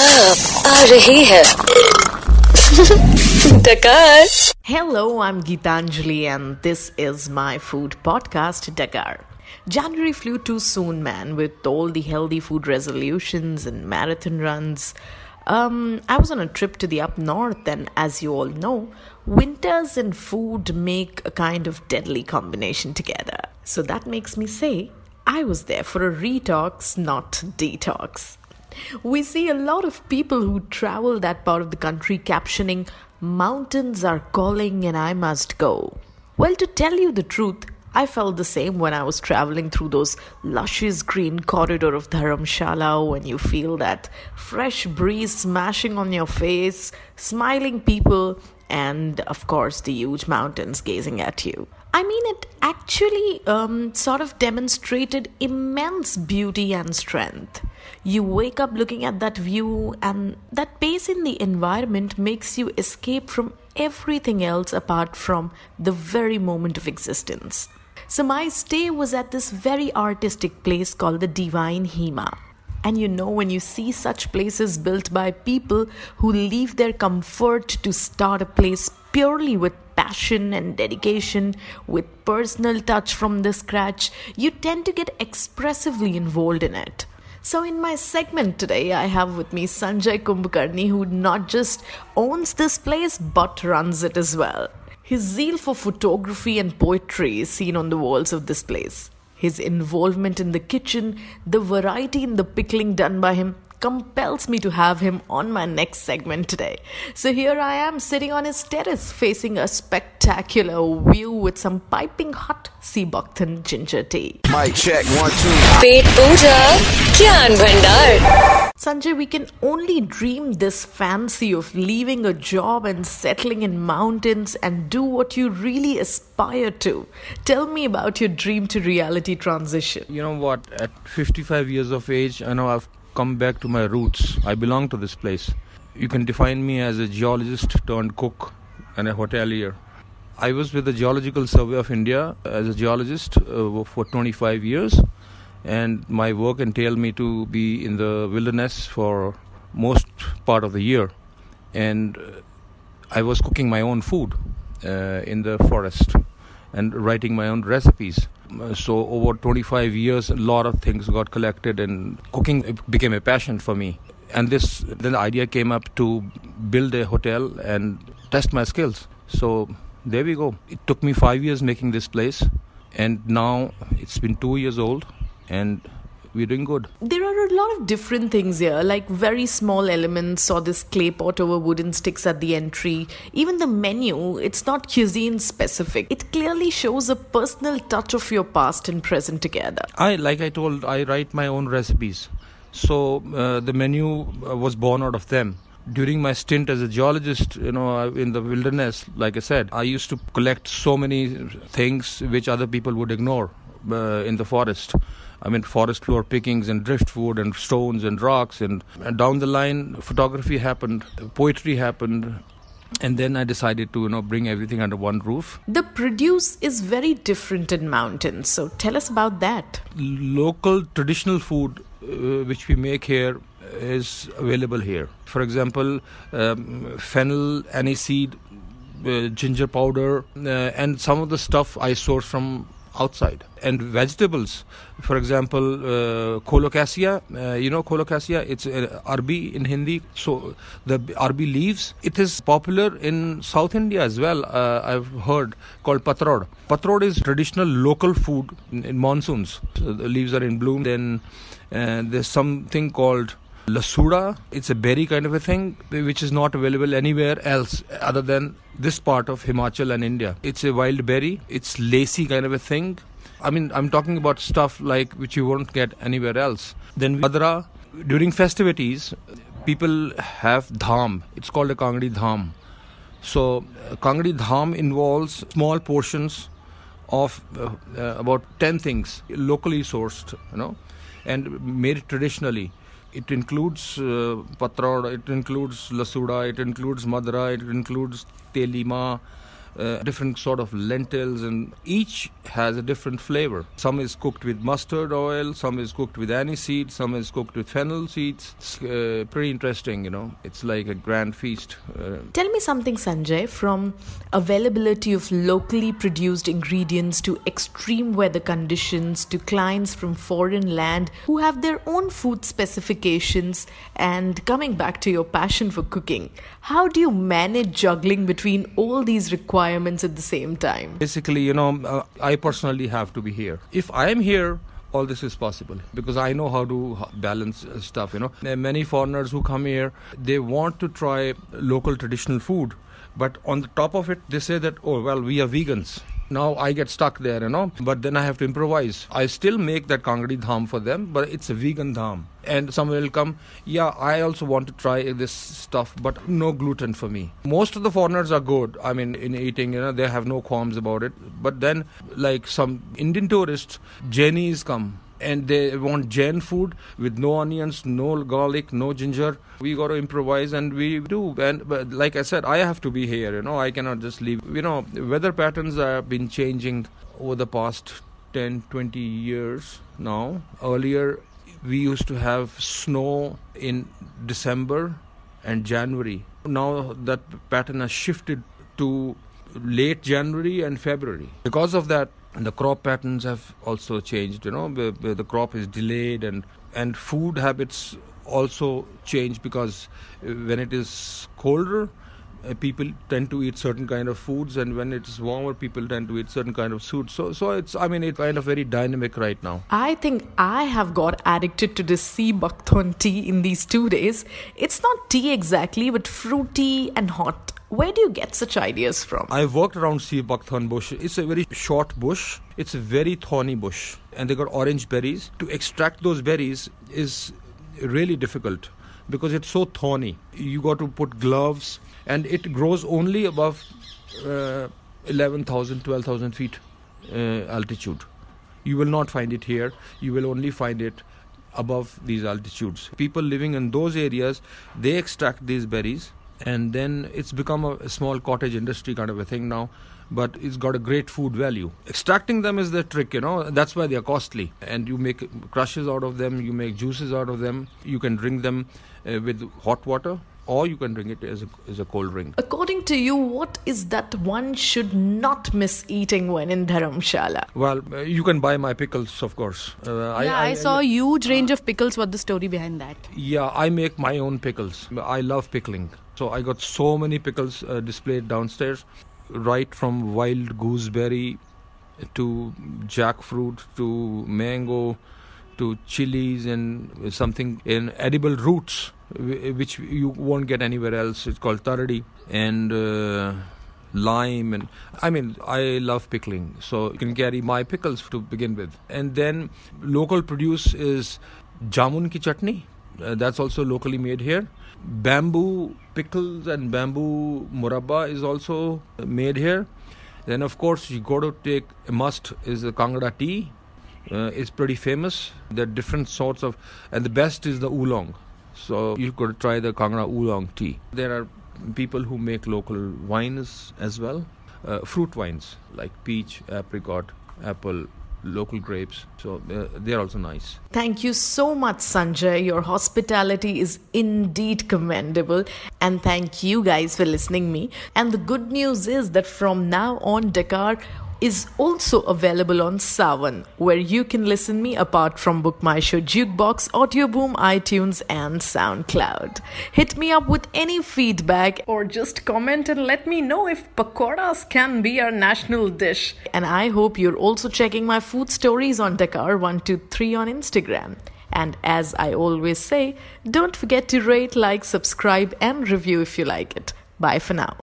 अब आ रही है डकार Hello, I'm Geetanjali, and this is my food podcast, Dakar. January flew too soon, man, with all the healthy food resolutions and marathon runs. Um, I was on a trip to the up north, and as you all know, winters and food make a kind of deadly combination together. So that makes me say, I was there for a retox, not detox. We see a lot of people who travel that part of the country captioning, Mountains are calling and I must go. Well, to tell you the truth, I felt the same when I was traveling through those luscious green corridor of Dharamshala when you feel that fresh breeze smashing on your face, smiling people, and of course the huge mountains gazing at you. I mean, it actually um, sort of demonstrated immense beauty and strength. You wake up looking at that view, and that pace in the environment makes you escape from everything else apart from the very moment of existence. So, my stay was at this very artistic place called the Divine Hema. And you know, when you see such places built by people who leave their comfort to start a place purely with passion and dedication, with personal touch from the scratch, you tend to get expressively involved in it. So, in my segment today, I have with me Sanjay Kumbhakarni, who not just owns this place but runs it as well. His zeal for photography and poetry is seen on the walls of this place. His involvement in the kitchen, the variety in the pickling done by him, compels me to have him on my next segment today. So here I am sitting on his terrace facing a spectacular view with some piping hot Sea buckthorn ginger tea. Mic check one two. Pet Pooja, Kian Bhandar. Sanjay, we can only dream this fancy of leaving a job and settling in mountains and do what you really aspire to. Tell me about your dream to reality transition. You know what? At 55 years of age, I know I've come back to my roots. I belong to this place. You can define me as a geologist turned cook and a hotelier. I was with the geological survey of india as a geologist uh, for 25 years and my work entailed me to be in the wilderness for most part of the year. And uh, i was cooking my own food uh, in the forest and writing my own recipes. So over 25 years, a lot of things got collected, and cooking became a passion for me. And this, then the idea came up to build a hotel and test my skills. So there we go. It took me five years making this place, and now it's been two years old, and we're doing good. There are a lot of different things here, like very small elements or this clay pot over wooden sticks at the entry. Even the menu, it's not cuisine specific. It clearly shows a personal touch of your past and present together. I like I told I write my own recipes, so uh, the menu uh, was born out of them. During my stint as a geologist, you know, in the wilderness, like I said, I used to collect so many things which other people would ignore uh, in the forest. I mean, forest floor pickings and driftwood and stones and rocks, and, and down the line, photography happened, poetry happened, and then I decided to, you know, bring everything under one roof. The produce is very different in mountains, so tell us about that. local traditional food uh, which we make here is available here. For example, um, fennel, aniseed, uh, ginger powder, uh, and some of the stuff I source from outside. And vegetables, for example, uh, colocasia. Uh, you know colocasia? It's uh, arbi in Hindi. So the arbi leaves. It is popular in South India as well. Uh, I've heard called patrod. Patrod is traditional local food in, in monsoons. So the leaves are in bloom. Then uh, there's something called Lasuda, it's a berry kind of a thing which is not available anywhere else other than this part of Himachal and India. It's a wild berry, it's lacy kind of a thing. I mean, I'm talking about stuff like which you won't get anywhere else. Then Madra, during festivities, people have dham. It's called a Kangdi dham. So, uh, Kangdi dham involves small portions of uh, uh, about 10 things locally sourced, you know, and made traditionally. It includes uh, it includes lasuda, it includes madra, it includes telima, uh, different sort of lentils, and each has a different flavor. Some is cooked with mustard oil, some is cooked with aniseed, some is cooked with fennel seeds. It's uh, pretty interesting, you know. It's like a grand feast. Uh, Tell me something, Sanjay, from availability of locally produced ingredients to extreme weather conditions to clients from foreign land who have their own food specifications, and coming back to your passion for cooking, how do you manage juggling between all these requirements at the same time? Basically, you know, uh, I personally have to be here. If I am here, all this is possible because I know how to balance uh, stuff. You know, many foreigners who come here, they want to try local traditional food, but on the top of it, they say that, oh, well, we are vegans. Now I get stuck there, you know, but then I have to improvise. I still make that kangadi dham for them, but it's a vegan dham. And someone will come, yeah, I also want to try this stuff, but no gluten for me. Most of the foreigners are good. I mean, in eating, you know, they have no qualms about it. But then, like some Indian tourists, Jainis come and they want Jain food with no onions, no garlic, no ginger. We got to improvise, and we do. And but like I said, I have to be here. You know, I cannot just leave. You know, weather patterns have been changing over the past 10, 20 years now. Earlier, we used to have snow in December and January. Now that pattern has shifted to late January and February. Because of that, the crop patterns have also changed. You know, the, the the crop is delayed, and and food habits also change because when it is colder. Uh, people tend to eat certain kind of foods, and when it's warmer, people tend to eat certain kind of foods. So, so it's I mean it's kind of very dynamic right now. I think I have got addicted to this sea buckthorn tea in these two days. It's not tea exactly, but fruity and hot. Where do you get such ideas from? I've worked around sea buckthorn bush. It's a very short bush. It's a very thorny bush, and they got orange berries. To extract those berries is really difficult because it's so thorny. You got to put gloves, and it grows only above uh, 11,000, 12,000 feet uh, altitude. You will not find it here. You will only find it above these altitudes. People living in those areas, they extract these berries and then it's become a, small cottage industry kind of a thing now but it's got a great food value. Extracting them is the trick you know that's why they're costly. And you make crushes out of them you make juices out of them you can drink them uh, with hot water or you can drink it as a, as a cold drink According to you, what is that one should not miss eating when in Dharamshala? well uh, you can buy my pickles of course uh, yeah, I, saw a huge range of pickles. What's the story behind that? Yeah, I make my own pickles. I love pickling. So I got so many pickles uh, displayed downstairs, right from wild gooseberry to jackfruit to mango to chilies and something in edible roots which you won't get anywhere else. It's called taradi and uh, lime and I mean I love pickling, so you can carry my pickles to begin with. And then local produce is jamun ki chutney. Uh, that's also locally made here. Bamboo pickles and bamboo murabba is also made here. Then of course you got to take a must is the Kangra tea. Uh, it's pretty famous. There are different sorts of, and the best is the oolong. So you could try the Kangra oolong tea. There are people who make local wines as well, uh, fruit wines like peach, apricot, apple, local grapes. So uh, they're also nice. Thank you so much, Sanjay. Your hospitality is indeed commendable. And thank you guys for listening me. And the good news is that from now on, Dakar is also available on Saavn, where you can listen me apart from Book My Show Jukebox, Audioboom, iTunes, and SoundCloud. Hit me up with any feedback or just comment and let me know if pakoras can be our national dish. And I hope you're also checking my food stories on Dakar123 on Instagram. And as I always say, don't forget to rate, like, subscribe, and review if you like it. Bye for now.